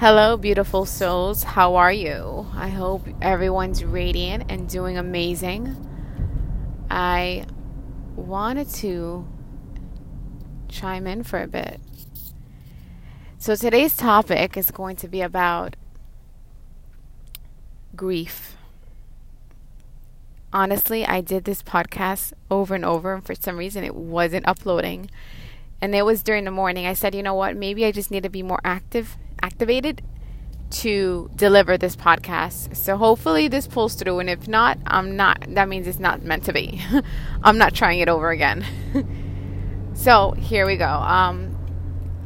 Hello, beautiful souls. How are you? I hope everyone's radiant and doing amazing. I wanted to chime in for a bit. So, today's topic is going to be about grief. Honestly, I did this podcast over and over, and for some reason, it wasn't uploading. And it was during the morning. I said, you know what? Maybe I just need to be more active, activated to deliver this podcast. So hopefully this pulls through. And if not, I'm not, that means it's not meant to be. I'm not trying it over again. so here we go. Um,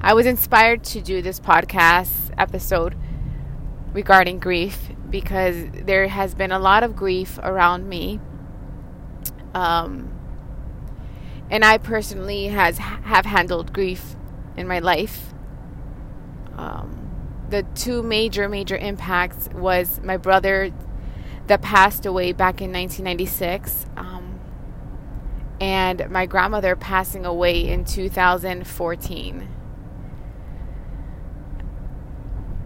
I was inspired to do this podcast episode regarding grief because there has been a lot of grief around me. Um, and I personally has have handled grief in my life. Um, the two major major impacts was my brother that passed away back in 1996, um, and my grandmother passing away in 2014.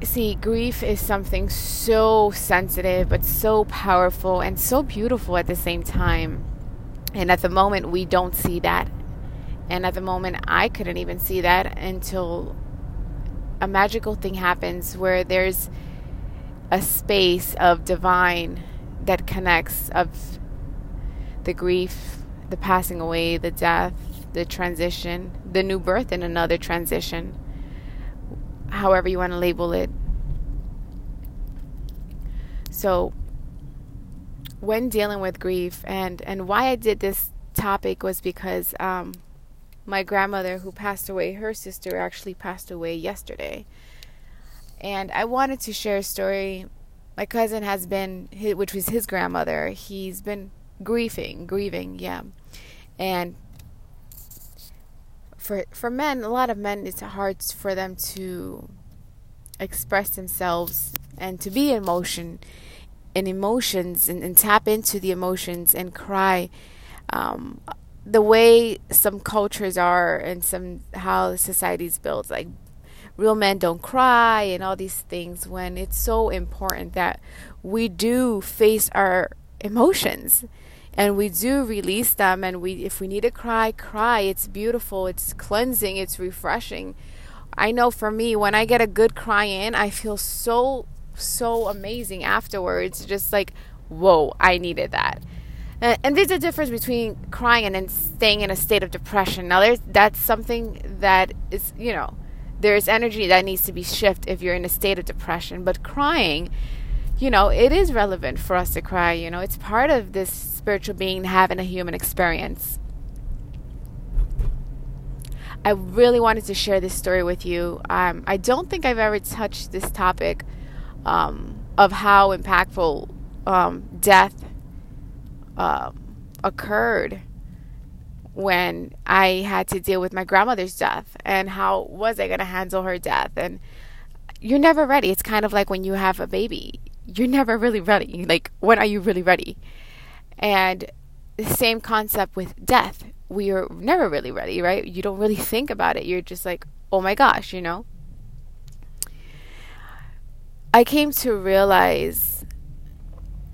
See, grief is something so sensitive, but so powerful and so beautiful at the same time. And at the moment, we don't see that. And at the moment, I couldn't even see that until a magical thing happens where there's a space of divine that connects of the grief, the passing away, the death, the transition, the new birth, and another transition however you want to label it. So, when dealing with grief, and and why I did this topic was because um, my grandmother, who passed away, her sister actually passed away yesterday, and I wanted to share a story. My cousin has been, which was his grandmother. He's been grieving, grieving, yeah, and for for men, a lot of men, it's hard for them to express themselves and to be in motion and emotions and, and tap into the emotions and cry. Um, the way some cultures are and some how society is built, like real men don't cry and all these things. When it's so important that we do face our emotions and we do release them and we if we need to cry cry. It's beautiful. It's cleansing. It's refreshing. I know for me when i get a good cry in i feel so so amazing afterwards. Just like whoa i needed that and, there's a difference between crying and then staying in a state of depression now there's that's something that is you know there's energy that needs to be shifted if you're in a state of depression but crying you know, it is relevant for us to cry. You know, it's part of this spiritual being having a human experience. I really wanted to share this story with you. Um, I don't think I've ever touched this topic um, of how impactful um, death uh, occurred when I had to deal with my grandmother's death and how was I going to handle her death and you're never ready. It's kind of like when you have a baby you're never really ready. Like, when are you really ready? And the same concept with death. We are never really ready, right? You don't really think about it. You're just like, oh my gosh, you know? I came to realize,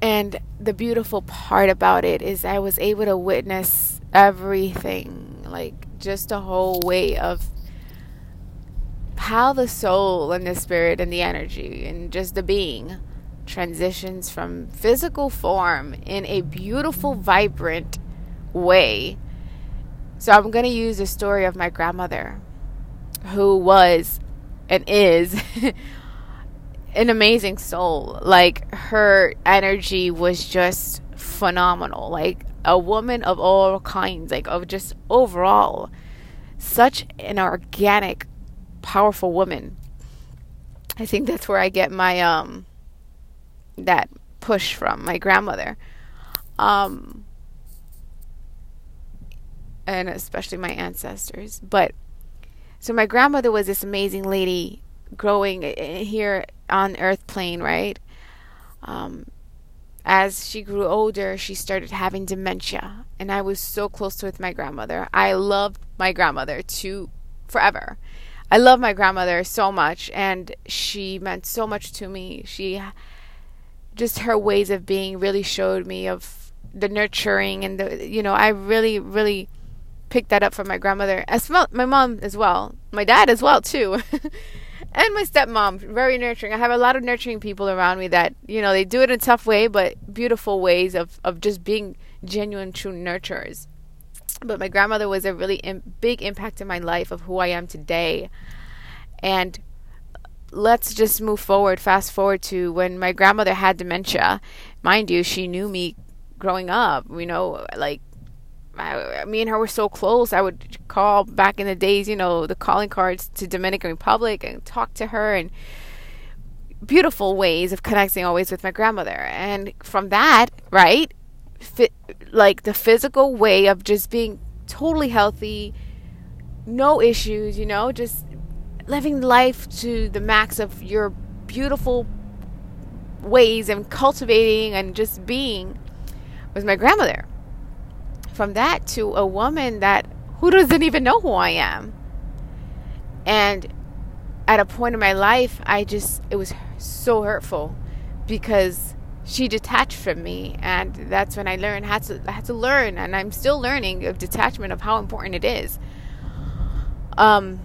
and the beautiful part about it is I was able to witness everything, like just a whole way of how the soul and the spirit and the energy and just the being transitions from physical form in a beautiful, vibrant way. So I'm going to use the story of my grandmother, who was and is an amazing soul. Like her energy was just phenomenal. Like a woman of all kinds, like of just overall such an organic, powerful woman. I think that's where I get my um that push from my grandmother. Um, and especially my ancestors. But so my grandmother was this amazing lady growing here on earth plane, right? Um, as she grew older, she started having dementia, and I was so close with my grandmother. I loved my grandmother to forever. I love my grandmother so much, and she meant so much to me. She just her ways of being really showed me of the nurturing and the you know I really really picked that up from my grandmother as well my mom as well my dad as well too and my stepmom very nurturing. I have a lot of nurturing people around me that you know they do it in a tough way but beautiful ways of of just being genuine true nurturers. But my grandmother was a really Im- big impact in my life of who i am today. And let's just move forward, fast forward to when my grandmother had dementia. Mind you, she knew me growing up, you know, like I, me and her were so close. I would call back in the days, you know, the calling cards to Dominican Republic and talk to her and beautiful ways of connecting always with my grandmother. And from that, right, fit, like the physical way of just being totally healthy, no issues, you know, just living life to the max of your beautiful ways and cultivating and just being was my grandmother. From that to a woman that who doesn't even know who I am. And at a point in my life, I just it was so hurtful because she detached from me and that's when I learned had to I had to learn and I'm still learning of detachment of how important it is. Um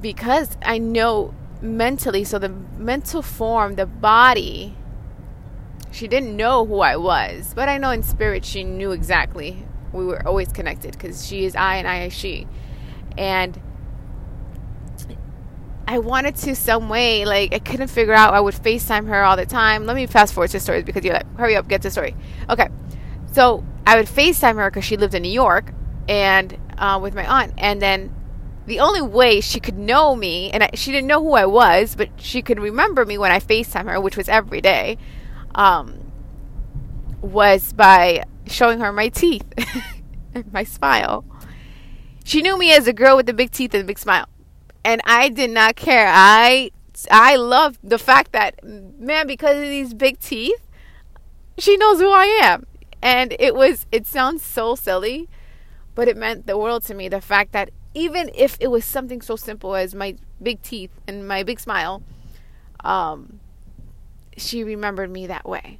because I know mentally, so the mental form, the body, she didn't know who I was, but I know in spirit she knew exactly. We were always connected because she is I and I is she. And I wanted to some way, like I couldn't figure out. I would FaceTime her all the time. Let me fast forward to stories because you're like, hurry up, get the story. Okay, so I would FaceTime her because she lived in New York and uh, with my aunt, and then the only way she could know me, and I, she didn't know who I was, but she could remember me when I FaceTime her, which was every day, um, was by showing her my teeth and my smile. She knew me as a girl with the big teeth and the big smile, and I did not care. I I loved the fact that man, because of these big teeth, she knows who I am, and it was. It sounds so silly, but it meant the world to me. The fact that even if it was something so simple as my big teeth and my big smile, um, she remembered me that way,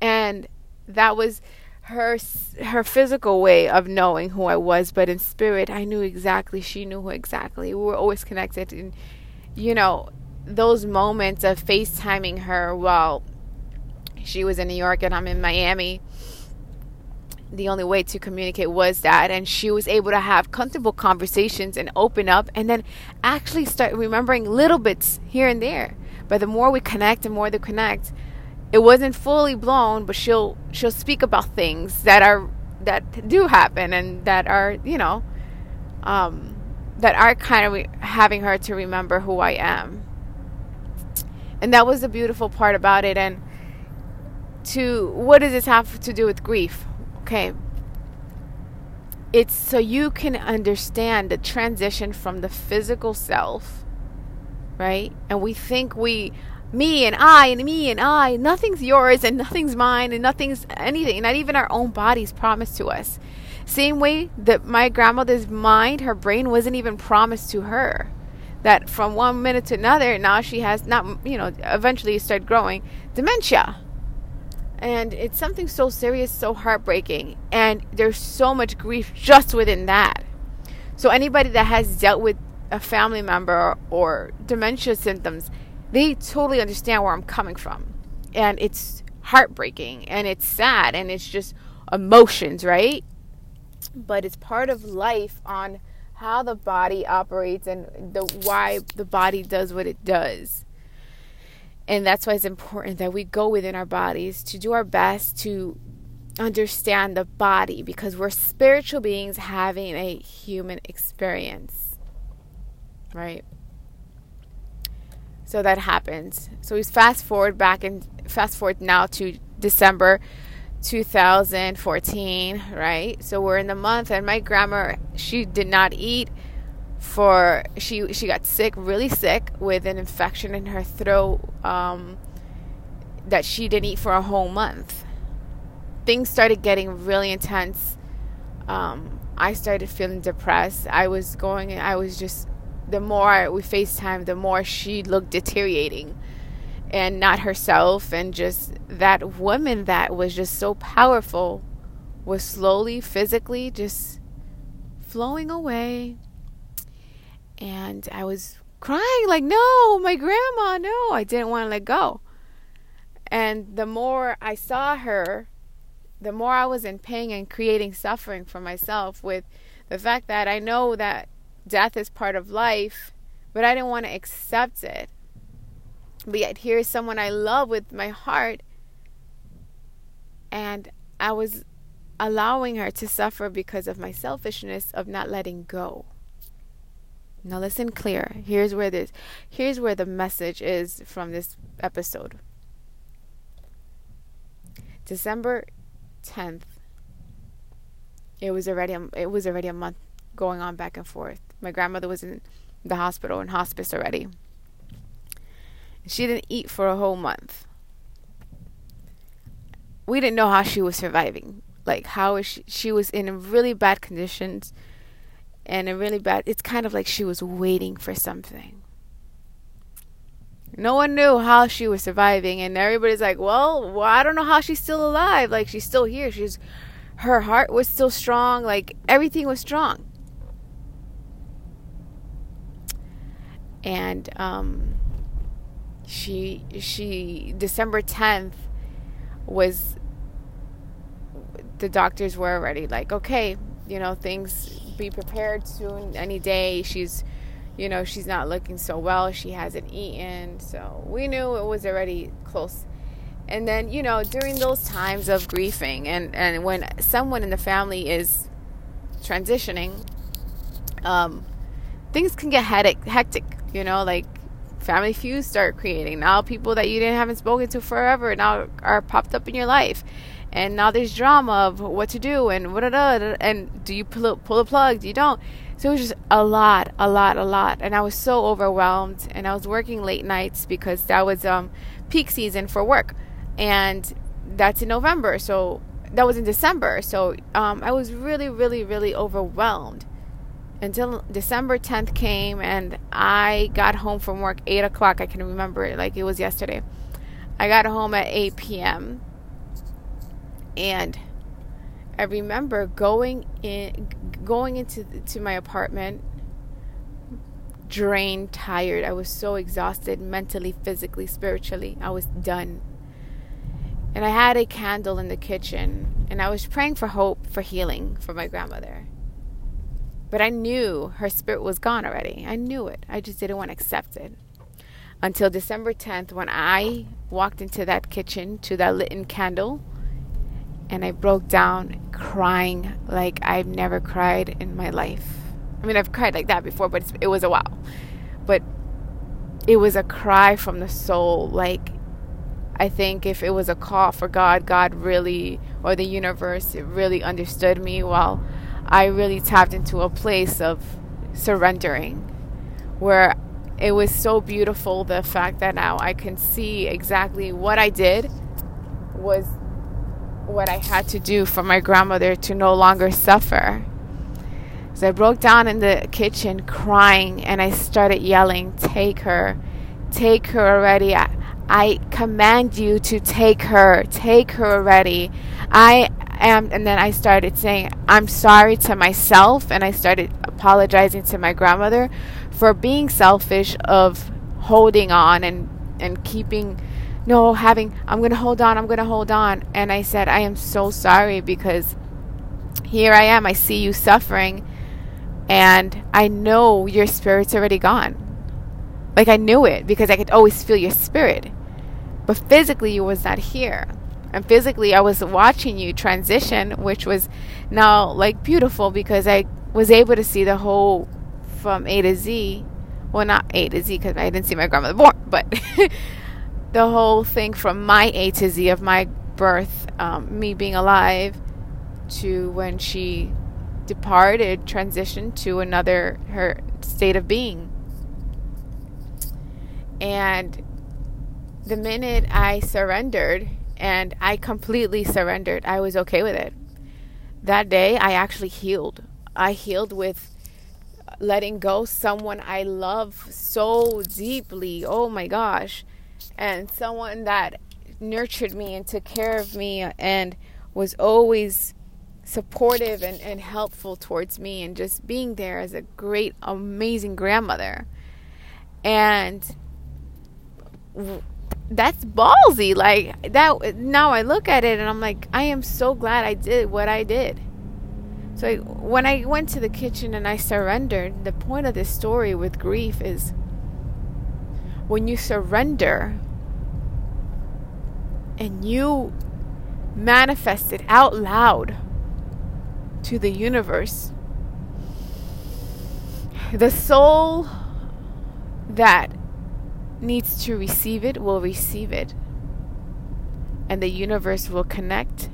and that was her her physical way of knowing who I was. But in spirit, I knew exactly. She knew who exactly. We were always connected, and you know those moments of FaceTiming her while she was in New York and I'm in Miami the only way to communicate was that and she was able to have comfortable conversations and open up and then actually start remembering little bits here and there but the more we connect and more they connect it wasn't fully blown but she'll she'll speak about things that are that do happen and that are you know um that are kind of re- having her to remember who I am and that was the beautiful part about it and to what does this have to do with grief Okay. It's so you can understand the transition from the physical self, right? And we think we, me and I and me and I, nothing's yours and nothing's mine and nothing's anything, not even our own bodies promised to us. Same way that my grandmother's mind, her brain wasn't even promised to her. That from one minute to another, now she has not, you know, eventually started growing dementia and it's something so serious, so heartbreaking, and there's so much grief just within that. So, anybody that has dealt with a family member or dementia symptoms, they totally understand where I'm coming from. And it's heartbreaking and it's sad and it's just emotions, right? But it's part of life on how the body operates and the why the body does what it does. And that's why it's important that we go within our bodies to do our best to understand the body because we're spiritual beings having a human experience. Right? So that happens. So we fast forward back and fast forward now to December 2014, right? So we're in the month and my grandma she did not eat for she she got sick, really sick, with an infection in her throat um, that she didn't eat for a whole month. Things started getting really intense. Um, I started feeling depressed. I was going, I was just the more we FaceTime, the more she looked deteriorating and not herself. And just that woman that was just so powerful was slowly, physically just flowing away. And I was crying, like, no, my grandma, no. I didn't want to let go. And the more I saw her, the more I was in pain and creating suffering for myself with the fact that I know that death is part of life, but I didn't want to accept it. But yet, here's someone I love with my heart, and I was allowing her to suffer because of my selfishness of not letting go. Now listen clear. Here's where this here's where the message is from this episode. December 10th. It was already it was already a month going on back and forth. My grandmother was in the hospital in hospice already. She didn't eat for a whole month. We didn't know how she was surviving. Like how is she she was in really bad conditions and a really bad it's kind of like she was waiting for something. No one knew how she was surviving and everybody's like, "Well, well I don't know how she's still alive. Like she's still here. She's her heart was still strong. Like everything was strong." And um, she she December 10th was the doctors were already like okay you know things be prepared soon any day. She's you know she's not looking so well. She hasn't eaten. So we knew it was already close. And then you know during those times of grieving and and when someone in the family is transitioning um things can get hectic you know, like family feuds start creating. Now people that you didn't haven't spoken to forever now are popped up in your life. And now there's drama of what to do and what and do you pull pull the plug? Do you don't? So it was just a lot, a lot, a lot, and I was so overwhelmed. And I was working late nights because that was um, peak season for work, and that's in November. So that was in December. So um, I was really, really, really overwhelmed until December 10th came and I got home from work 8 o'clock. I can remember it like it was yesterday. I got home at 8 p.m. and I remember going in, going into to my apartment, drained, tired. I was so exhausted mentally, physically, spiritually. I was done. And I had a candle in the kitchen, and I was praying for hope, for healing for my grandmother. But I knew her spirit was gone already. I knew it. I just didn't want to accept it. Until December 10th, when I walked into that kitchen to that lit candle and I broke down crying like I've never cried in my life. I mean, I've cried like that before, but it was a while. But it was a cry from the soul. Like, I think if it was a call for God, God really, or the universe, it really understood me while I really tapped into a place of surrendering where it was so beautiful the fact that now I can see exactly what I did was what I had to do for my grandmother to no longer suffer. So I broke down in the kitchen crying and I started yelling, Take her, take her already. I, I command you to take her, take her already. I and, and then I started saying, I'm sorry to myself. And I started apologizing to my grandmother for being selfish of holding on and, and keeping, no, having, I'm going to hold on, I'm going to hold on. And I said, I am so sorry because here I am. I see you suffering. And I know your spirit's already gone. Like I knew it because I could always feel your spirit. But physically, you was not here and physically I was watching you transition, which was now like beautiful because I was able to see the whole from A to Z. Well, not A to Z because I didn't see my grandmother born, but the whole thing from my A to Z of my birth, um, me being alive, to when she departed, transitioned to another her state of being. And the minute I surrendered and I completely surrendered. I was okay with it. That day, I actually healed. I healed with letting go someone I love so deeply. Oh my gosh. And someone that nurtured me and took care of me and was always supportive and, and helpful towards me and just being there as a great, amazing grandmother. And that's ballsy. Like that now I look at it and I'm like, I am so glad I did what I did. So I, when I went to the kitchen and I surrendered, the point of this story with grief is when you surrender and you manifest it out loud to the universe, the soul that needs to receive it will receive it. And the universe will connect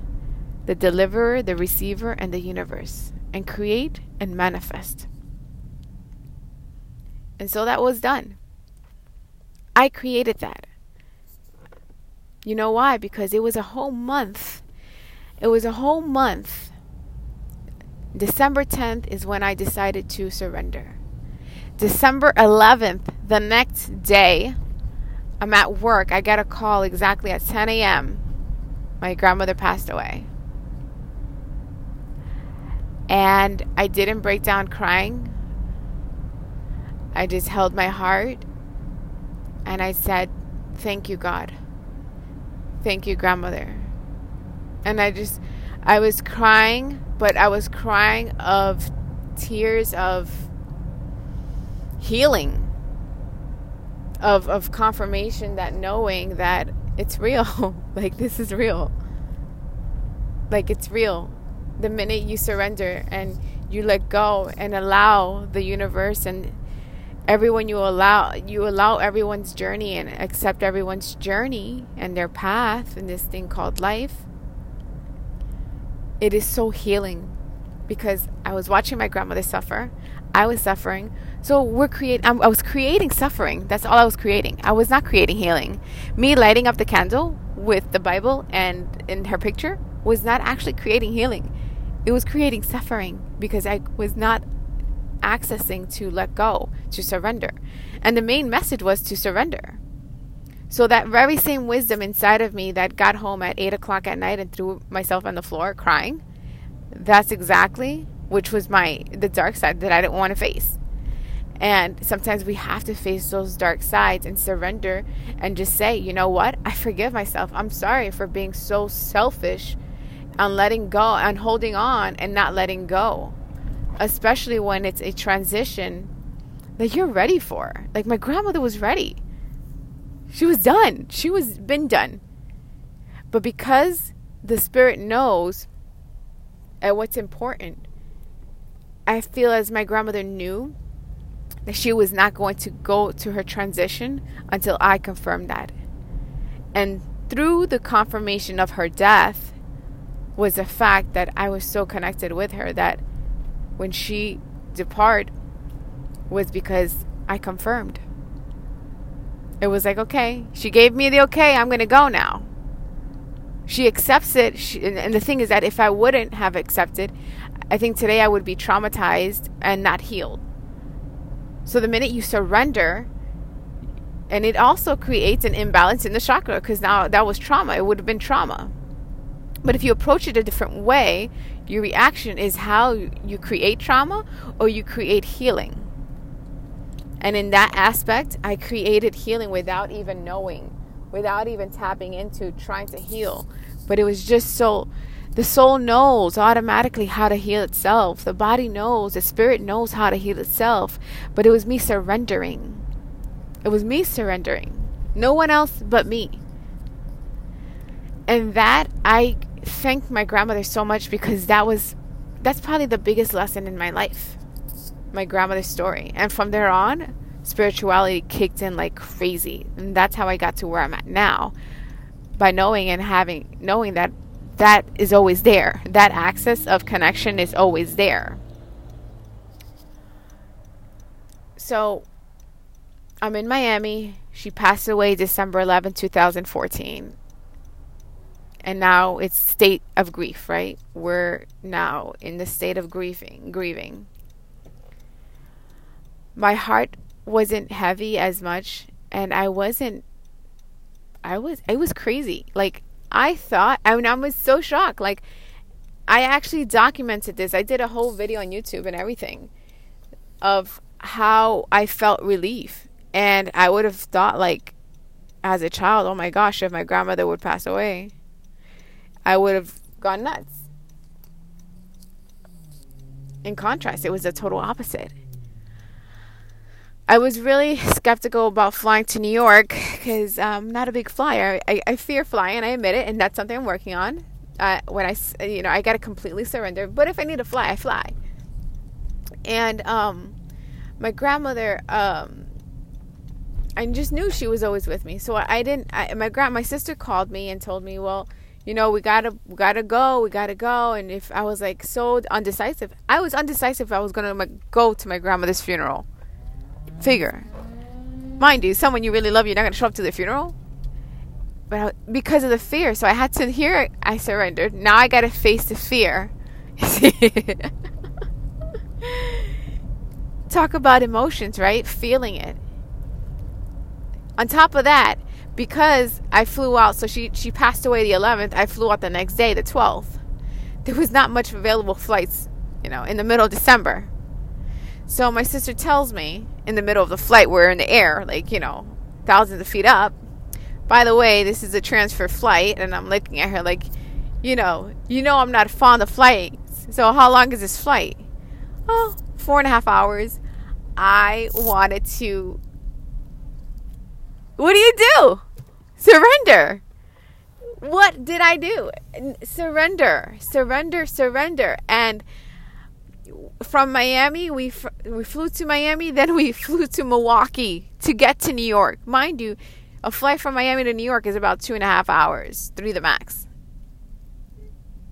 the deliverer, the receiver, and the universe and create and manifest. And so that was done. I created that. You know why? Because it was a whole month. It was a whole month. December 10th is when I decided to surrender. December 11th, the next day, I'm at work. I get a call exactly at 10 a.m. My grandmother passed away. And I didn't break down crying. I just held my heart and I said, Thank you, God. Thank you, grandmother. And I just, I was crying, but I was crying of tears of healing, of, of confirmation that knowing that it's real. like, this is real. Like, it's real the minute you surrender and you let go and allow the universe and everyone you allow you allow everyone's journey and accept everyone's journey and their path in this thing called life it is so healing because i was watching my grandmother suffer i was suffering. So we're create um, i was creating suffering. That's all i was creating. I was not creating healing. Me lighting up the candle with the bible and in her picture was not actually creating healing. It was creating suffering because I was not accessing to let go, to surrender. And the main message was to surrender. So that very same wisdom inside of me that got home at eight o'clock at night and threw myself on the floor crying, that's exactly which was my the dark side that I didn't want to face. And sometimes we have to face those dark sides and surrender and just say, you know what? I forgive myself. I'm sorry for being so selfish on letting go and holding on and not letting go, especially when it's a transition that you're ready for. Like my grandmother was ready. She was done. She was been done. But because the spirit knows at what's important, I feel as my grandmother knew that she was not going to go to her transition until I confirmed that. And through the confirmation of her death, was the fact that I was so connected with her that when she depart was because I confirmed. It was like, okay, she gave me the okay, I'm going to go now. She accepts it. She, and the thing is that if I wouldn't have accepted, I think today I would be traumatized and not healed. So the minute you surrender, and it also creates an imbalance in the chakra because now that was trauma. It would have been trauma. But if you approach it a different way, your reaction is how you create trauma or you create healing. And in that aspect, I created healing without even knowing, without even tapping into trying to heal. But it was just so the soul knows automatically how to heal itself. The body knows, the spirit knows how to heal itself. But it was me surrendering. It was me surrendering. No one else but me. And that I thank my grandmother so much because that was that's probably the biggest lesson in my life. My grandmother's story. And from there on, spirituality kicked in like crazy. And that's how I got to where I'm at now. By knowing and having knowing that that is always there. That access of connection is always there. So I'm in Miami. She passed away December 11, 2014 and now it's state of grief, right? We're now in the state of grieving, grieving. my heart wasn't heavy as much and I wasn't I was it was crazy. Like I thought I mean I was so shocked. Like I actually documented this. I did a whole video on YouTube and everything of how I felt relief. And I would have thought like as a child, oh my gosh, if my grandmother would pass away, I would have gone nuts. In contrast, it was the total opposite. I was really skeptical about flying to New York because I'm not a big flyer. I, I fear flying, I admit it, and that's something I'm working on. Uh, when I, you know, I got to completely surrender. But if I need to fly, I fly. And um, my grandmother, um, I just knew she was always with me. So I, I didn't. I, my grand, my sister called me and told me, well, you know, we gotta, we gotta go, we gotta go. And if I was like so undecisive, I was undecisive. I was gonna go to my grandmother's funeral figure. Mind you, someone you really love, you're not going to show up to the funeral. But I, because of the fear, so I had to hear I surrendered. Now I got to face the fear. Talk about emotions, right? Feeling it. On top of that, because I flew out, so she she passed away the 11th. I flew out the next day, the 12th. There was not much available flights, you know, in the middle of December. So my sister tells me in the middle of the flight, we're in the air, like, you know, thousands of feet up. By the way, this is a transfer flight, and I'm looking at her like, you know, you know I'm not fond of flights. So how long is this flight? Oh, four and a half hours. I wanted to What do you do? Surrender. What did I do? Surrender. Surrender, surrender. And from Miami, we we flew to Miami, then we flew to Milwaukee to get to New York. Mind you, a flight from Miami to New York is about two and a half hours, three the max.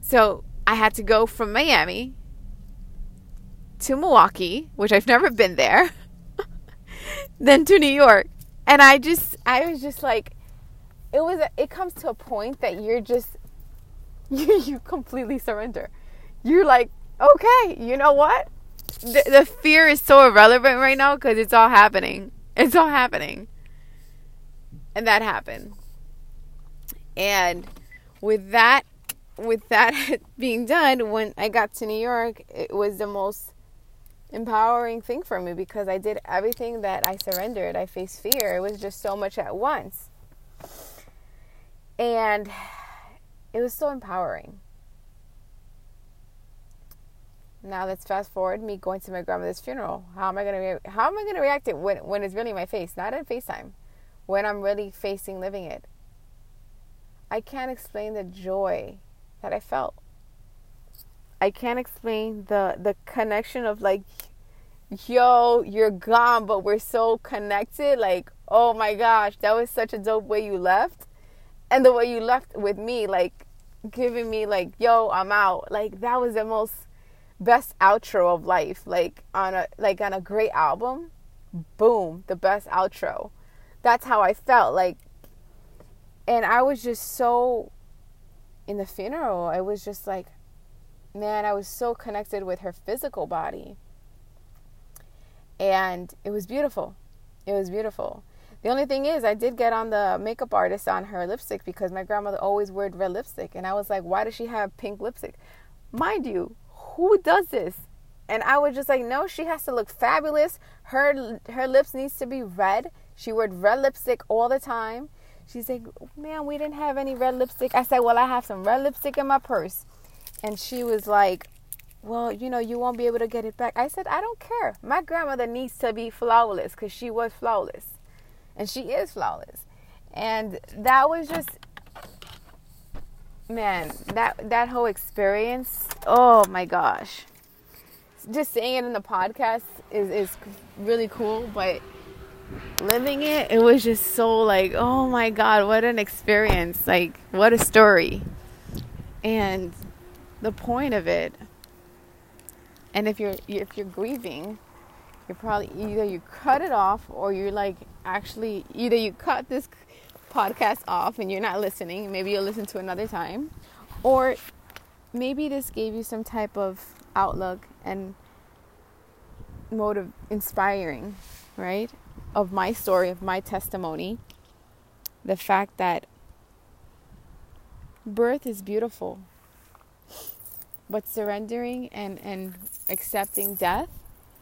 So I had to go from Miami to Milwaukee, which I've never been there, then to New York, and I just I was just like, it was it comes to a point that you're just you you completely surrender. You're like okay, you know what? The, the fear is so irrelevant right now because it's all happening. It's all happening. And that happened. And with that with that being done, when I got to New York, it was the most empowering thing for me because I did everything that I surrendered. I faced fear. It was just so much at once. And it was so empowering. Now let's fast forward me going to my grandmother's funeral. How am I gonna re- how am I gonna react it when when it's really my face, not in FaceTime, when I'm really facing living it. I can't explain the joy that I felt. I can't explain the the connection of like, yo, you're gone, but we're so connected. Like, oh my gosh, that was such a dope way you left, and the way you left with me, like, giving me like, yo, I'm out. Like that was the most best outro of life like on a like on a great album boom the best outro. That's how i felt like and i was just so in the funeral i was just like man i was so connected with her physical body. And it was beautiful. It was beautiful. The only thing is i did get on the makeup artist on her lipstick because my grandmother always wore red lipstick. And i was like why does she have pink lipstick? Mind you who does this? And I was just like, no, she has to look fabulous. Her her lips needs to be red. She wore red lipstick all the time. She's like, man, we didn't have any red lipstick. I said, well, I have some red lipstick in my purse. And she was like, well, you know, you won't be able to get it back. I said, I don't care. My grandmother needs to be flawless because she was flawless. And she is flawless. And that was just man, that that whole experience, oh my gosh. Just saying it in the podcast is is really cool, but living it, it was just so like, oh my god, what an experience. Like what a story. And the point of it and if you're if you're grieving, you're probably either you cut it off or you're like actually either you cut this podcast off and you're not listening, maybe you'll listen to another time. Or maybe this gave you some type of outlook and motive inspiring, right? Of my story, of my testimony, the fact that birth is beautiful. But surrendering and, and accepting death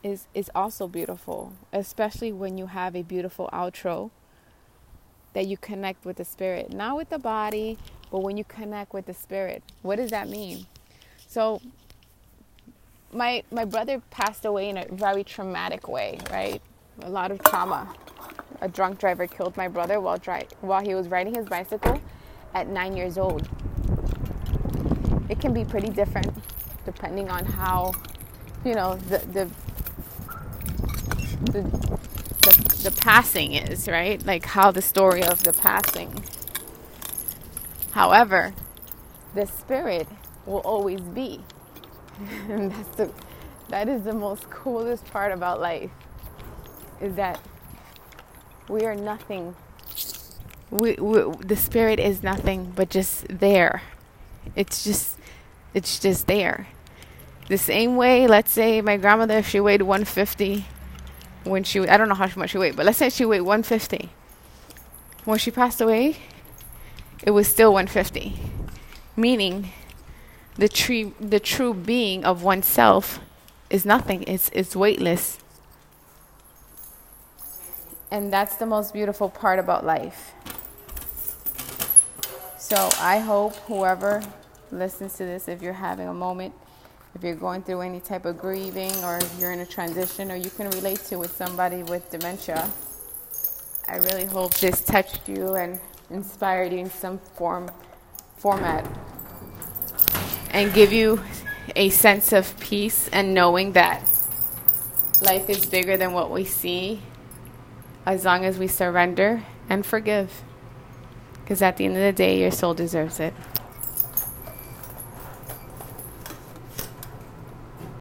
is, is also beautiful, especially when you have a beautiful outro that you connect with the spirit, not with the body, but when you connect with the spirit. What does that mean? So, my my brother passed away in a very traumatic way, right? A lot of trauma. A drunk driver killed my brother while dri- while he was riding his bicycle at 9 years old. It can be pretty different depending on how you know the the the, the, passing is, right? Like how the story of the passing. However, the spirit will always be. and that's the that is the most coolest part about life is that we are nothing we, we, the spirit is nothing but just there it's just it's just there the same way let's say my grandmother if she weighed 150 when she i don't know how much she weighed but let's say she weighed 150 when she passed away it was still 150 meaning the true the true being of oneself is nothing. It's it's weightless. And that's the most beautiful part about life. So I hope whoever listens to this, if you're having a moment, if you're going through any type of grieving or if you're in a transition or you can relate to with somebody with dementia, I really hope this touched you and inspired you in some form format and give you a sense of peace and knowing that life is bigger than what we see as long as we surrender and forgive. Because at the end of the day, your soul deserves it.